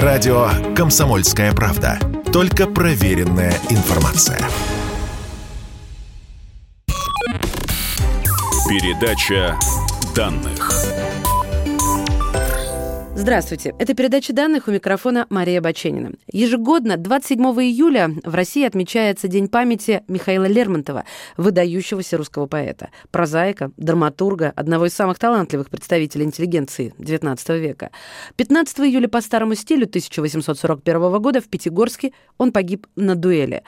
Радио «Комсомольская правда». Только проверенная информация. Передача данных. Здравствуйте. Это передача данных у микрофона Мария Баченина. Ежегодно 27 июля в России отмечается День памяти Михаила Лермонтова, выдающегося русского поэта, прозаика, драматурга, одного из самых талантливых представителей интеллигенции XIX века. 15 июля по старому стилю 1841 года в Пятигорске он погиб на дуэли.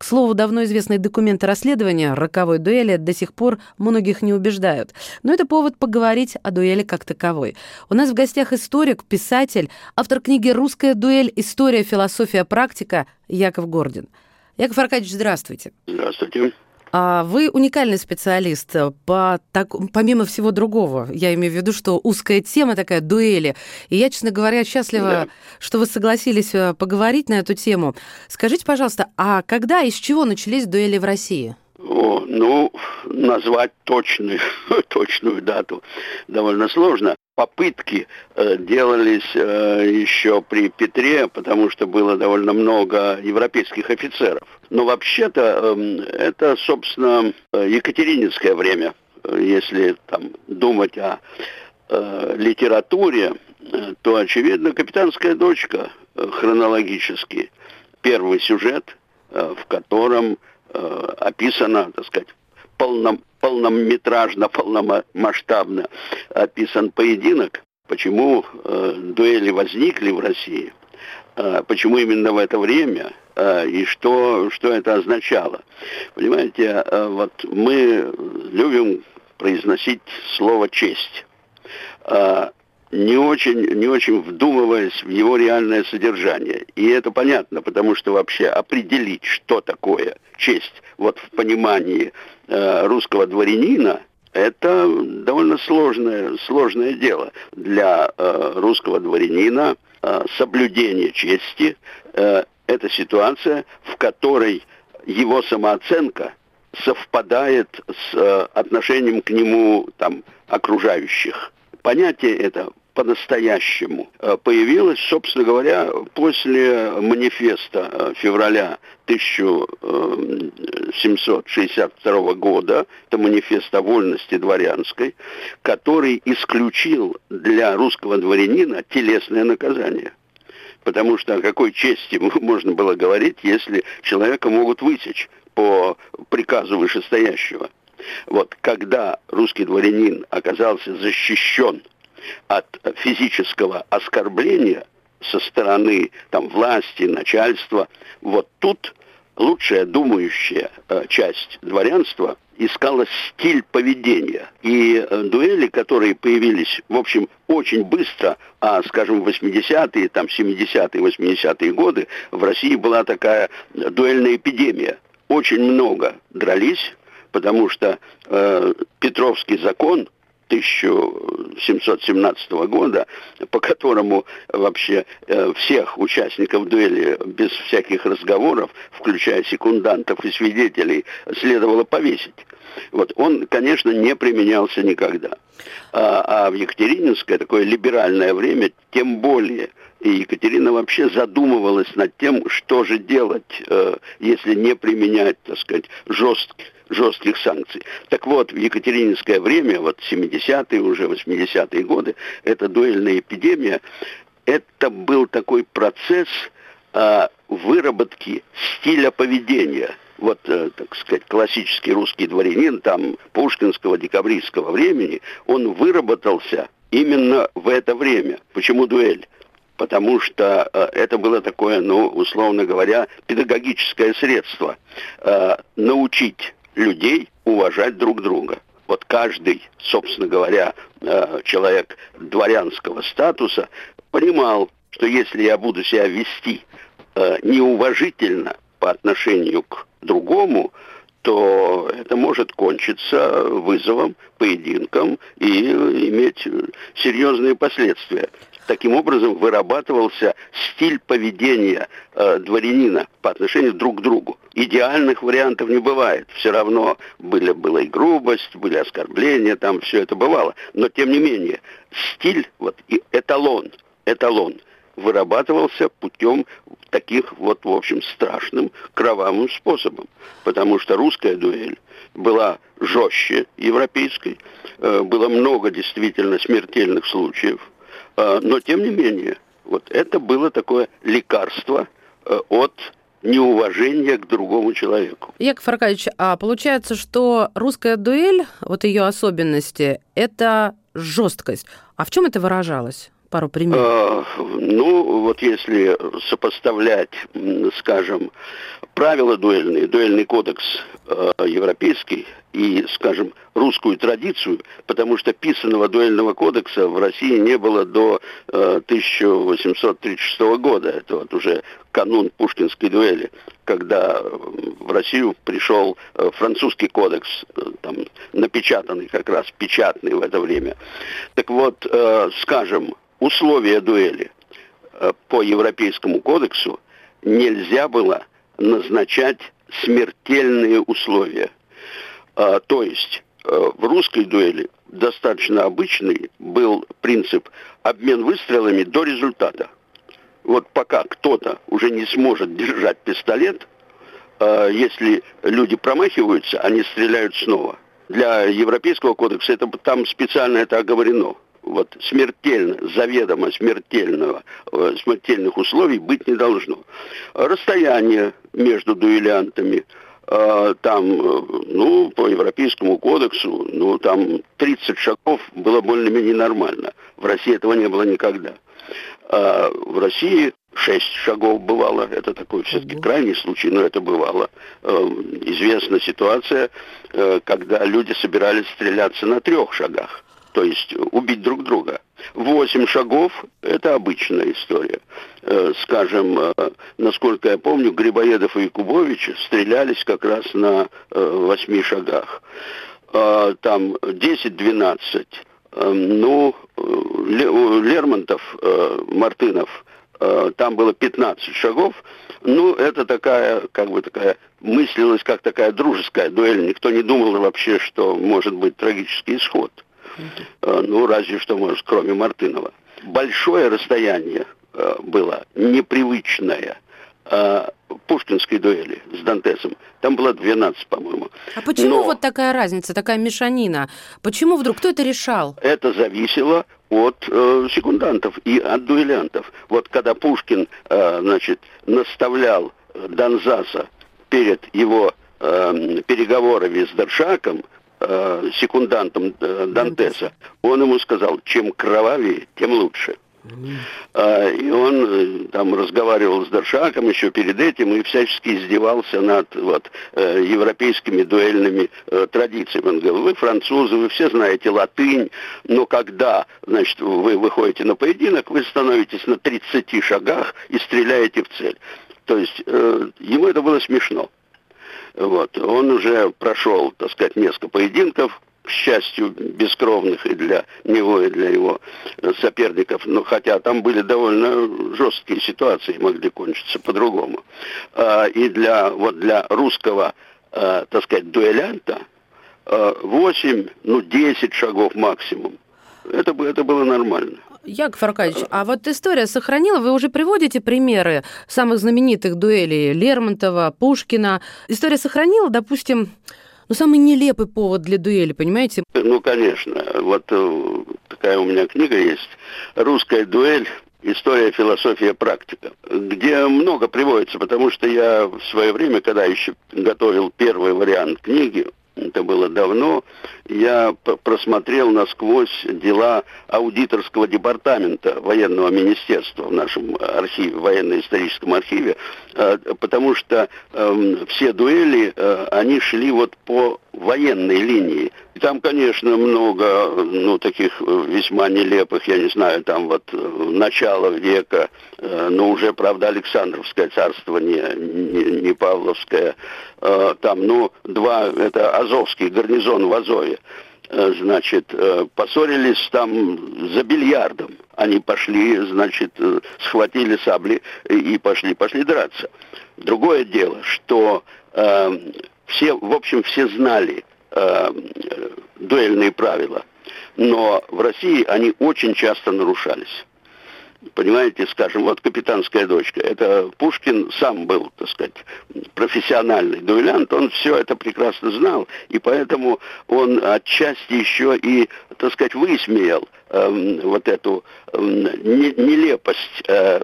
К слову, давно известные документы расследования роковой дуэли до сих пор многих не убеждают. Но это повод поговорить о дуэли как таковой. У нас в гостях историк, писатель, автор книги «Русская дуэль. История, философия, практика» Яков Гордин. Яков Аркадьевич, здравствуйте. Здравствуйте. А вы уникальный специалист, по, так, помимо всего другого. Я имею в виду, что узкая тема такая, дуэли. И я, честно говоря, счастлива, да. что вы согласились э, поговорить на эту тему. Скажите, пожалуйста, а когда и с чего начались дуэли в России? О, ну, назвать точную, точную дату довольно сложно попытки э, делались э, еще при Петре, потому что было довольно много европейских офицеров. Но вообще-то э, это, собственно, Екатерининское время. Если там думать о э, литературе, то, очевидно, «Капитанская дочка» хронологически. Первый сюжет, в котором описано, так сказать, полном, полнометражно, полномасштабно описан поединок, почему э, дуэли возникли в России, э, почему именно в это время э, и что, что это означало. Понимаете, э, вот мы любим произносить слово «честь». Э, не очень, не очень вдумываясь в его реальное содержание. И это понятно, потому что вообще определить, что такое честь, вот в понимании э, русского дворянина, это довольно сложное, сложное дело. Для э, русского дворянина э, соблюдение чести э, – это ситуация, в которой его самооценка совпадает с э, отношением к нему там, окружающих. Понятие это по-настоящему э, появилась, собственно говоря, после манифеста э, февраля 1762 года, это манифест о вольности дворянской, который исключил для русского дворянина телесное наказание. Потому что о какой чести можно было говорить, если человека могут высечь по приказу вышестоящего. Вот когда русский дворянин оказался защищен от физического оскорбления со стороны там, власти, начальства, вот тут лучшая думающая э, часть дворянства искала стиль поведения. И э, дуэли, которые появились, в общем, очень быстро, а, скажем, в 80-е, там, 70-е, 80-е годы в России была такая дуэльная эпидемия. Очень много дрались, потому что э, Петровский закон – 1717 года, по которому вообще э, всех участников дуэли без всяких разговоров, включая секундантов и свидетелей, следовало повесить. Вот он, конечно, не применялся никогда. А, а в Екатерининское такое либеральное время тем более. И Екатерина вообще задумывалась над тем, что же делать, э, если не применять, так сказать, жестких жестких санкций. Так вот, в Екатерининское время, вот 70-е, уже 80-е годы, эта дуэльная эпидемия, это был такой процесс а, выработки стиля поведения. Вот, э, так сказать, классический русский дворянин, там, пушкинского, декабристского времени, он выработался именно в это время. Почему дуэль? потому что э, это было такое, ну, условно говоря, педагогическое средство э, научить людей уважать друг друга. Вот каждый, собственно говоря, э, человек дворянского статуса понимал, что если я буду себя вести э, неуважительно по отношению к другому, то это может кончиться вызовом, поединком и иметь серьезные последствия. Таким образом вырабатывался стиль поведения э, дворянина по отношению друг к другу. Идеальных вариантов не бывает. Все равно были, была и грубость, были оскорбления, там все это бывало. Но тем не менее, стиль, вот и эталон, эталон, вырабатывался путем таких вот, в общем, страшным, кровавым способом. Потому что русская дуэль была жестче европейской, э, было много действительно смертельных случаев, но тем не менее, вот это было такое лекарство э, от неуважения к другому человеку. Яков Аркадьевич, а получается, что русская дуэль, вот ее особенности, это жесткость. А в чем это выражалось? Пару примеров. Э, ну, вот если сопоставлять, скажем, правила дуэльные, дуэльный кодекс э, европейский и, скажем, русскую традицию, потому что писанного дуэльного кодекса в России не было до э, 1836 года. Это вот уже канун Пушкинской дуэли, когда в Россию пришел э, французский кодекс, э, там, напечатанный как раз, печатный в это время. Так вот, э, скажем, условия дуэли э, по Европейскому кодексу нельзя было назначать смертельные условия. А, то есть э, в русской дуэли достаточно обычный был принцип обмен выстрелами до результата. Вот пока кто-то уже не сможет держать пистолет, э, если люди промахиваются, они стреляют снова. Для Европейского кодекса это, там специально это оговорено вот смертельно, заведомо смертельного, э, смертельных условий быть не должно. Расстояние между дуэлянтами, э, там, э, ну, по Европейскому кодексу, ну, там 30 шагов было более-менее нормально. В России этого не было никогда. А в России 6 шагов бывало, это такой все-таки крайний случай, но это бывало. Известна ситуация, когда люди собирались стреляться на трех шагах то есть убить друг друга. Восемь шагов – это обычная история. Э, скажем, э, насколько я помню, Грибоедов и Якубович стрелялись как раз на э, восьми шагах. Там 10-12. Ну, Лермонтов, Мартынов, там было 15 шагов. Ну, это такая, как бы такая, мыслилась как такая дружеская дуэль. Никто не думал вообще, что может быть трагический исход. Э, ну, разве что, может, кроме Мартынова. Большое расстояние э, было, непривычное. Э, Пушкинской дуэли с Дантесом. Там было 12, по-моему. А почему Но вот такая разница, такая мешанина? Почему вдруг? Кто это решал? Это зависело от э, секундантов и от дуэлянтов. Вот когда Пушкин, э, значит, наставлял Донзаса перед его э, переговорами с Даршаком, э, секундантом э, Дантеса, он ему сказал, чем кровавее, тем лучше. Uh, и он э, там разговаривал с Даршаком еще перед этим и всячески издевался над вот, э, европейскими дуэльными э, традициями. Он говорил, вы французы, вы все знаете латынь, но когда значит, вы выходите на поединок, вы становитесь на 30 шагах и стреляете в цель. То есть ему это было смешно. Вот. Он уже прошел, так сказать, несколько поединков, к счастью, бескровных и для него, и для его соперников. Но хотя там были довольно жесткие ситуации, могли кончиться по-другому. А, и для, вот для русского, а, так сказать, дуэлянта 8, а, ну 10 шагов максимум. Это, это было нормально. Яков Аркадьевич, а вот история сохранила, вы уже приводите примеры самых знаменитых дуэлей Лермонтова, Пушкина. История сохранила, допустим, ну, самый нелепый повод для дуэли, понимаете? Ну, конечно. Вот э, такая у меня книга есть «Русская дуэль. История, философия, практика», где много приводится, потому что я в свое время, когда еще готовил первый вариант книги, это было давно, я просмотрел насквозь дела аудиторского департамента военного министерства в нашем архиве, военно-историческом архиве, э, потому что эм, все дуэли, э, они шли вот по военной линии. Там, конечно, много, ну, таких весьма нелепых, я не знаю, там вот э, начало века, но уже, правда, Александровское царство, не, не, не Павловское, там, ну, два, это Азовский гарнизон в Азове. Э, значит, э, поссорились там за бильярдом. Они пошли, значит, э, схватили сабли и пошли, пошли драться. Другое дело, что э, все, в общем, все знали э, дуэльные правила, но в России они очень часто нарушались. Понимаете, скажем, вот «Капитанская дочка». Это Пушкин сам был, так сказать, профессиональный дуэлянт. Он все это прекрасно знал. И поэтому он отчасти еще и, так сказать, высмеял э, вот эту э, нелепость э,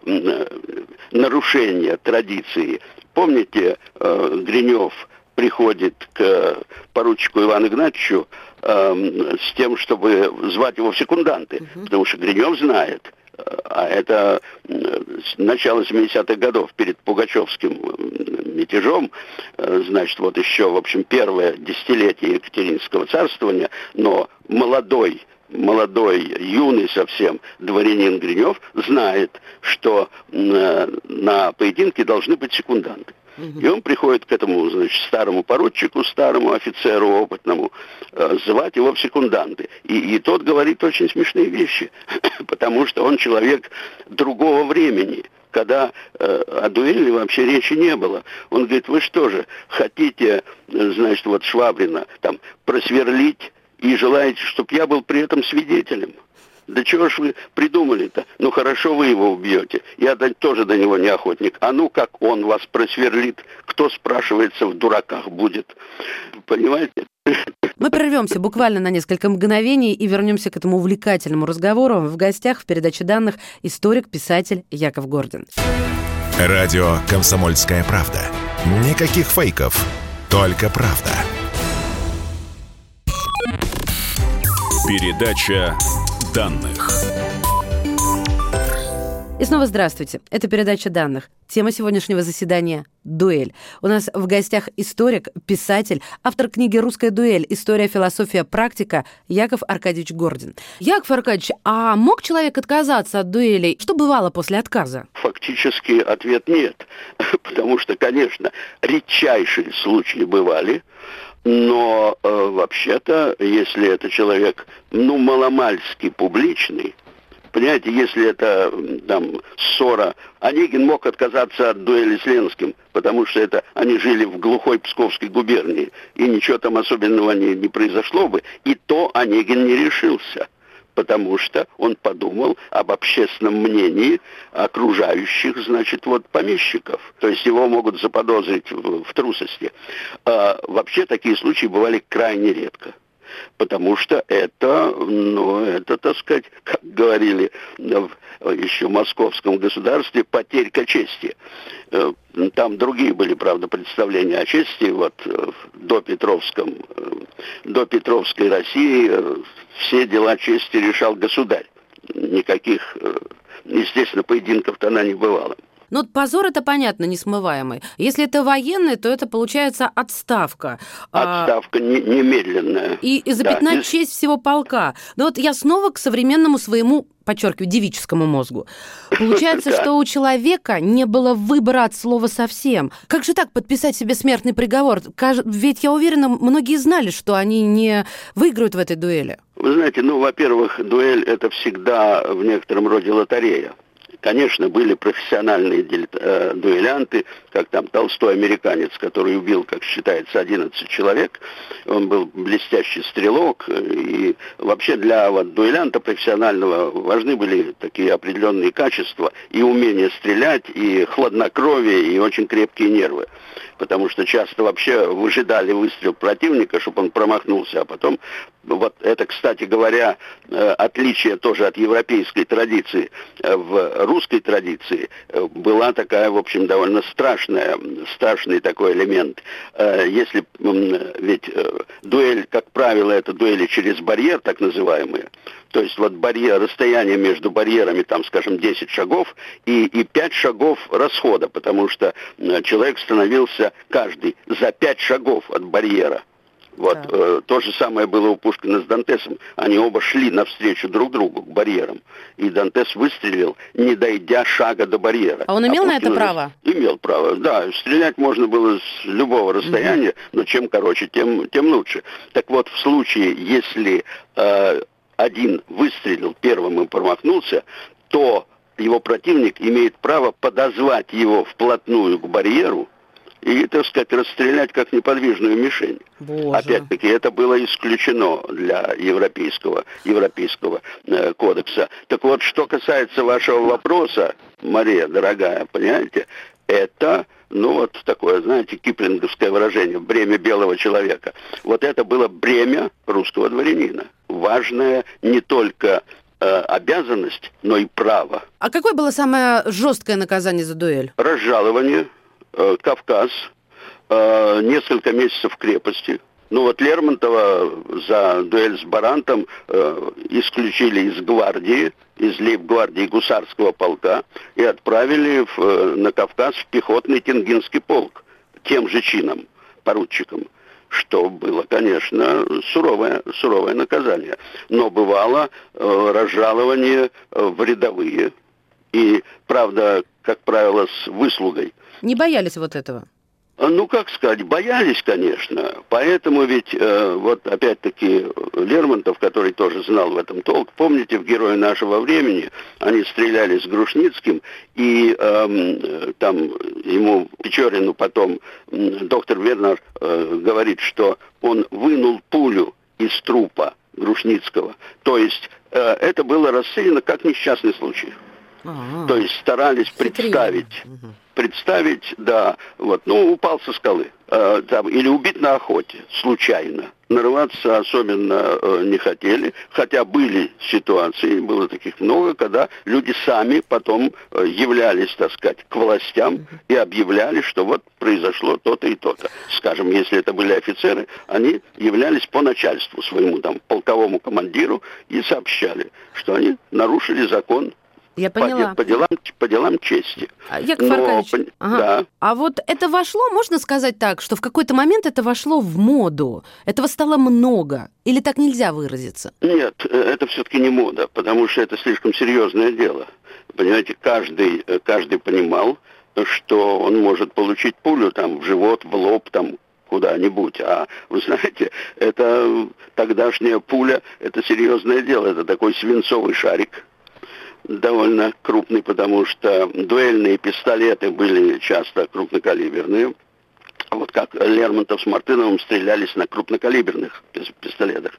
нарушения традиции. Помните, э, Гринев приходит к поручику Ивану Игнатьевичу э, с тем, чтобы звать его в секунданты, угу. потому что Гринев знает, а это начало 70-х годов, перед Пугачевским мятежом, э, значит, вот еще, в общем, первое десятилетие Екатеринского царствования, но молодой молодой, юный совсем дворянин Гринев знает, что э, на поединке должны быть секунданты. И он приходит к этому, значит, старому поручику, старому офицеру опытному, э, звать его в секунданты. И, и тот говорит очень смешные вещи, потому что он человек другого времени когда э, о дуэли вообще речи не было. Он говорит, вы что же, хотите, э, значит, вот Швабрина там просверлить и желаете, чтобы я был при этом свидетелем? Да чего ж вы придумали-то? Ну хорошо, вы его убьете. Я тоже до него не охотник. А ну как он вас просверлит? Кто, спрашивается, в дураках будет? Понимаете? Мы прервемся буквально на несколько мгновений и вернемся к этому увлекательному разговору. В гостях в передаче данных историк-писатель Яков Гордин. Радио «Комсомольская правда». Никаких фейков, только правда. Передача данных. И снова здравствуйте. Это передача данных. Тема сегодняшнего заседания – дуэль. У нас в гостях историк, писатель, автор книги «Русская дуэль. История, философия, практика» Яков Аркадьевич Гордин. Яков Аркадьевич, а мог человек отказаться от дуэлей? Что бывало после отказа? Фактически ответ нет. Потому что, конечно, редчайшие случаи бывали, но э, вообще-то, если это человек, ну, маломальски публичный, понимаете, если это там ссора, Онегин мог отказаться от дуэли с Ленским, потому что это они жили в глухой Псковской губернии, и ничего там особенного не, не произошло бы, и то Онегин не решился потому что он подумал об общественном мнении окружающих, значит, вот помещиков. То есть его могут заподозрить в, в трусости. А, вообще такие случаи бывали крайне редко потому что это, ну, это, так сказать, как говорили в еще московском государстве, потерька чести. Э, там другие были, правда, представления о чести, вот э, до Петровском, э, до Петровской России все дела чести решал государь. Никаких, естественно, поединков-то она не бывала. Ну, позор это понятно, несмываемый. Если это военный, то это получается отставка. А, отставка не, немедленная. И, и запятнать да. честь всего полка. Но вот я снова к современному своему подчеркиваю, девическому мозгу. Получается, что у человека не было выбора от слова совсем. Как же так подписать себе смертный приговор? Ведь, я уверена, многие знали, что они не выиграют в этой дуэли. Вы знаете, ну, во-первых, дуэль – это всегда в некотором роде лотерея. Конечно, были профессиональные э, дуэлянты, как там Толстой американец, который убил, как считается, 11 человек. Он был блестящий стрелок. И вообще для вот, дуэлянта профессионального важны были такие определенные качества и умение стрелять, и хладнокровие, и очень крепкие нервы потому что часто вообще выжидали выстрел противника, чтобы он промахнулся, а потом, вот это, кстати говоря, э, отличие тоже от европейской традиции. Э, в русской традиции э, была такая, в общем, довольно страшная, страшный такой элемент. Если, ведь дуэль, как правило, это дуэли через барьер, так называемые, то есть вот барьер, расстояние между барьерами, там, скажем, 10 шагов и, и 5 шагов расхода, потому что человек становился каждый за 5 шагов от барьера. Вот да. э, то же самое было у Пушкина с Дантесом. Они оба шли навстречу друг другу к барьерам. И Дантес выстрелил, не дойдя шага до барьера. А он имел а на это право? Имел право, да. Стрелять можно было с любого расстояния, угу. но чем короче, тем, тем лучше. Так вот, в случае, если э, один выстрелил первым и промахнулся, то его противник имеет право подозвать его вплотную к барьеру, и, так сказать, расстрелять как неподвижную мишень. Боже. Опять-таки, это было исключено для европейского, европейского э, кодекса. Так вот, что касается вашего вопроса, Мария, дорогая, понимаете, это, ну вот такое, знаете, киплинговское выражение, бремя белого человека. Вот это было бремя русского дворянина. Важное не только э, обязанность, но и право. А какое было самое жесткое наказание за дуэль? Разжалование, Кавказ, э, несколько месяцев в крепости. Ну вот Лермонтова за дуэль с Барантом э, исключили из гвардии, из лейб-гвардии гусарского полка и отправили в, э, на Кавказ в пехотный Тенгинский полк тем же чином, поручиком что было, конечно, суровое, суровое наказание. Но бывало э, разжалование э, в рядовые. И, правда, как правило, с выслугой. Не боялись вот этого? Ну, как сказать, боялись, конечно. Поэтому ведь, э, вот опять-таки, Лермонтов, который тоже знал в этом толк, помните, в «Герое нашего времени» они стреляли с Грушницким, и э, там ему, Печорину потом, доктор Вернер э, говорит, что он вынул пулю из трупа Грушницкого. То есть э, это было расценено как несчастный случай. А-а-а. То есть старались представить, представить, да, вот, ну, упал со скалы, э, там, или убит на охоте, случайно. Нарываться особенно э, не хотели, хотя были ситуации, было таких много, когда люди сами потом э, являлись, так сказать, к властям и объявляли, что вот произошло то-то и то-то. Скажем, если это были офицеры, они являлись по начальству своему, там, полковому командиру и сообщали, что они нарушили закон я поняла. По, по, делам, по делам чести. А, Яков Но, Аркадьевич, ага. да. а вот это вошло, можно сказать так, что в какой-то момент это вошло в моду? Этого стало много? Или так нельзя выразиться? Нет, э, это все-таки не мода, потому что это слишком серьезное дело. Понимаете, каждый, э, каждый понимал, что он может получить пулю там в живот, в лоб, там куда-нибудь. А вы знаете, это тогдашняя пуля, это серьезное дело, это такой свинцовый шарик, довольно крупный, потому что дуэльные пистолеты были часто крупнокалиберные. Вот как Лермонтов с Мартыновым стрелялись на крупнокалиберных пистолетах.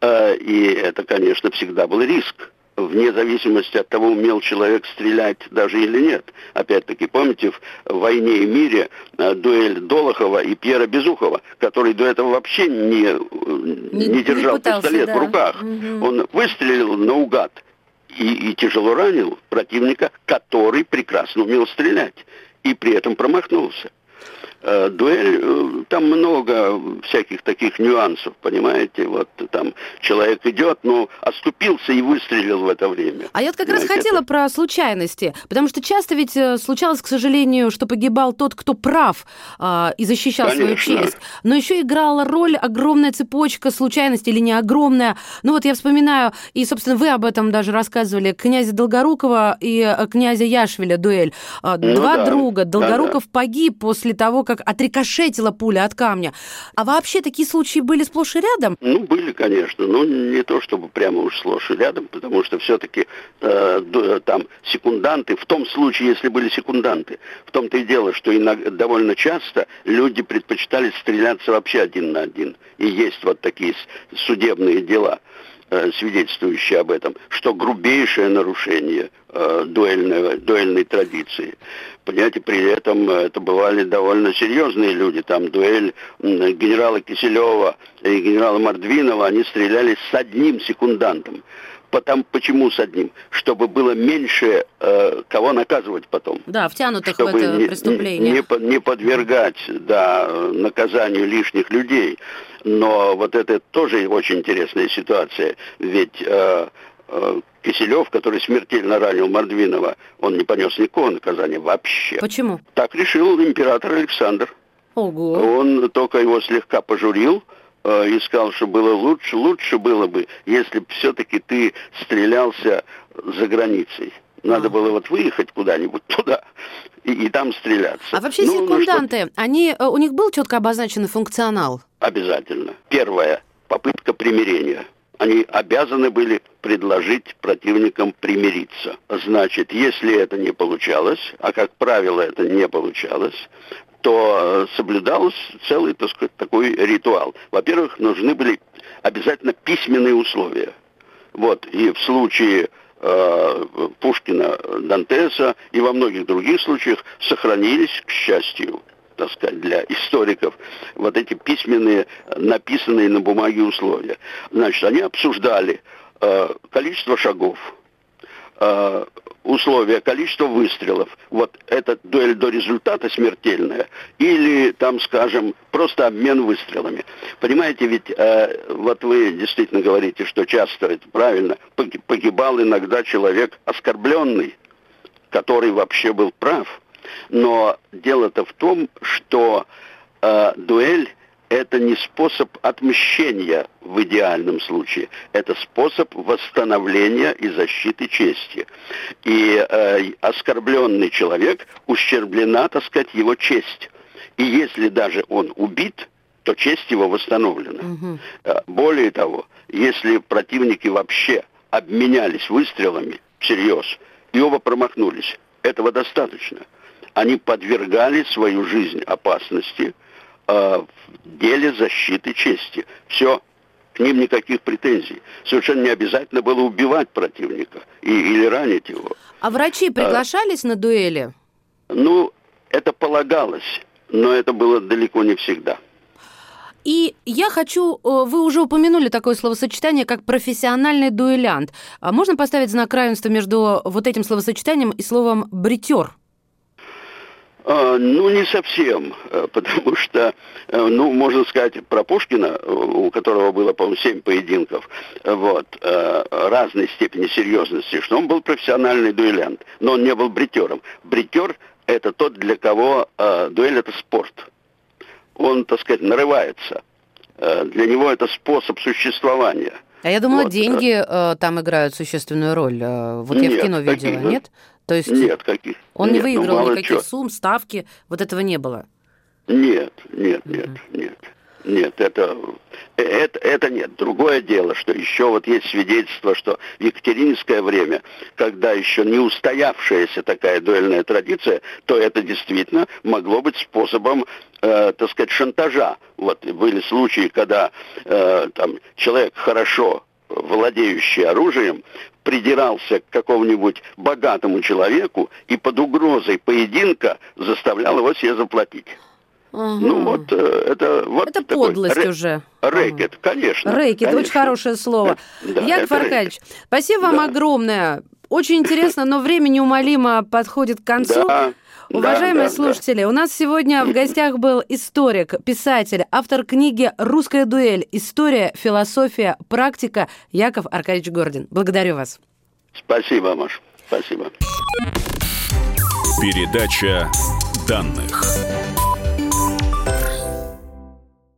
Э, и это, конечно, всегда был риск вне зависимости от того, умел человек стрелять даже или нет. Опять-таки, помните, в «Войне и мире» э, дуэль Долохова и Пьера Безухова, который до этого вообще не, э, не, не держал не пытался, пистолет да. в руках. Угу. Он выстрелил наугад и, и тяжело ранил противника, который прекрасно умел стрелять и при этом промахнулся. Э, дуэль, э, там много всяких таких нюансов, понимаете, вот там человек идет, но оступился и выстрелил в это время. А я вот как раз хотела это... про случайности, потому что часто ведь э, случалось, к сожалению, что погибал тот, кто прав э, и защищал Конечно. свою честь, но еще играла роль огромная цепочка случайностей или не огромная. Ну вот я вспоминаю, и, собственно, вы об этом даже рассказывали, князя Долгорукова и князя Яшвиля дуэль. Ну, Два да, друга. Долгоруков да, да. погиб после того, как как отрикошетила пуля от камня. А вообще такие случаи были сплошь и рядом? Ну, были, конечно, но не то чтобы прямо уж сплошь и рядом, потому что все-таки э, там секунданты, в том случае, если были секунданты, в том-то и дело, что иногда, довольно часто люди предпочитали стреляться вообще один на один. И есть вот такие судебные дела свидетельствующие об этом, что грубейшее нарушение э, дуэльной, дуэльной традиции. Понимаете, при этом э, это бывали довольно серьезные люди. Там дуэль генерала Киселева и генерала Мордвинова, они стреляли с одним секундантом. Потом, почему с одним? Чтобы было меньше э, кого наказывать потом. Да, втянутых Чтобы в это не, преступление. Не, не подвергать да, наказанию лишних людей. Но вот это тоже очень интересная ситуация. Ведь э, э, Киселев, который смертельно ранил Мордвинова, он не понес никакого наказания вообще. Почему? Так решил император Александр. Ого. Он только его слегка пожурил э, и сказал, что было лучше, лучше было бы, если бы все-таки ты стрелялся за границей. Надо а. было вот выехать куда-нибудь туда и, и там стреляться. А вообще ну, секунданты, ну, они, э, у них был четко обозначенный функционал? Обязательно. Первое, попытка примирения они обязаны были предложить противникам примириться. Значит, если это не получалось, а как правило это не получалось, то соблюдался целый, так сказать, такой ритуал. Во-первых, нужны были обязательно письменные условия. Вот, и в случае э, Пушкина, Дантеса и во многих других случаях сохранились, к счастью, так сказать, для историков, вот эти письменные, написанные на бумаге условия. Значит, они обсуждали э, количество шагов, э, условия, количество выстрелов, вот это дуэль до результата смертельная, или там, скажем, просто обмен выстрелами. Понимаете, ведь э, вот вы действительно говорите, что часто это правильно, погибал иногда человек оскорбленный, который вообще был прав. Но дело-то в том, что э, дуэль это не способ отмщения в идеальном случае, это способ восстановления и защиты чести. И э, оскорбленный человек ущерблена, так сказать, его честь. И если даже он убит, то честь его восстановлена. Угу. Более того, если противники вообще обменялись выстрелами всерьез, и оба промахнулись, этого достаточно они подвергали свою жизнь опасности э, в деле защиты чести. Все, к ним никаких претензий. Совершенно не обязательно было убивать противника и, или ранить его. А врачи а, приглашались а, на дуэли? Ну, это полагалось, но это было далеко не всегда. И я хочу, э, вы уже упомянули такое словосочетание, как профессиональный дуэлянт. А можно поставить знак равенства между вот этим словосочетанием и словом бритер? А, ну, не совсем, э, потому что, э, ну, можно сказать, про Пушкина, у которого было, по-моему, семь поединков, вот, э, разной степени серьезности, что он был профессиональный дуэлянт, но он не был бритером. Бритер – это тот, для кого дуэль – это спорт. Он, так сказать, нарывается. Для него это способ существования – а я думала, вот. деньги э, там играют существенную роль. Вот нет, я в кино видела, какие, нет? То есть нет, каких, он нет, не выиграл ну, никаких чё. сумм, ставки, вот этого не было? Нет, нет, нет, mm-hmm. нет. Нет, это, это, это нет. Другое дело, что еще вот есть свидетельство, что в Екатерининское время, когда еще не устоявшаяся такая дуэльная традиция, то это действительно могло быть способом, э, так сказать, шантажа. Вот были случаи, когда э, там человек хорошо владеющий оружием, придирался к какому-нибудь богатому человеку и под угрозой поединка заставлял его себе заплатить. Ага. Ну вот э, это вот это подлость рэ- уже. Рэкет, конечно. Рэкет, конечно. очень хорошее слово. Да, Яков Аркадьевич, спасибо вам да. огромное. Очень интересно, но время неумолимо подходит к концу. Да. Уважаемые да, да, слушатели, да. у нас сегодня в гостях был историк, писатель, автор книги «Русская дуэль. История, философия, практика» Яков Аркадьевич Гордин. Благодарю вас. Спасибо, Маш. Спасибо. Передача данных.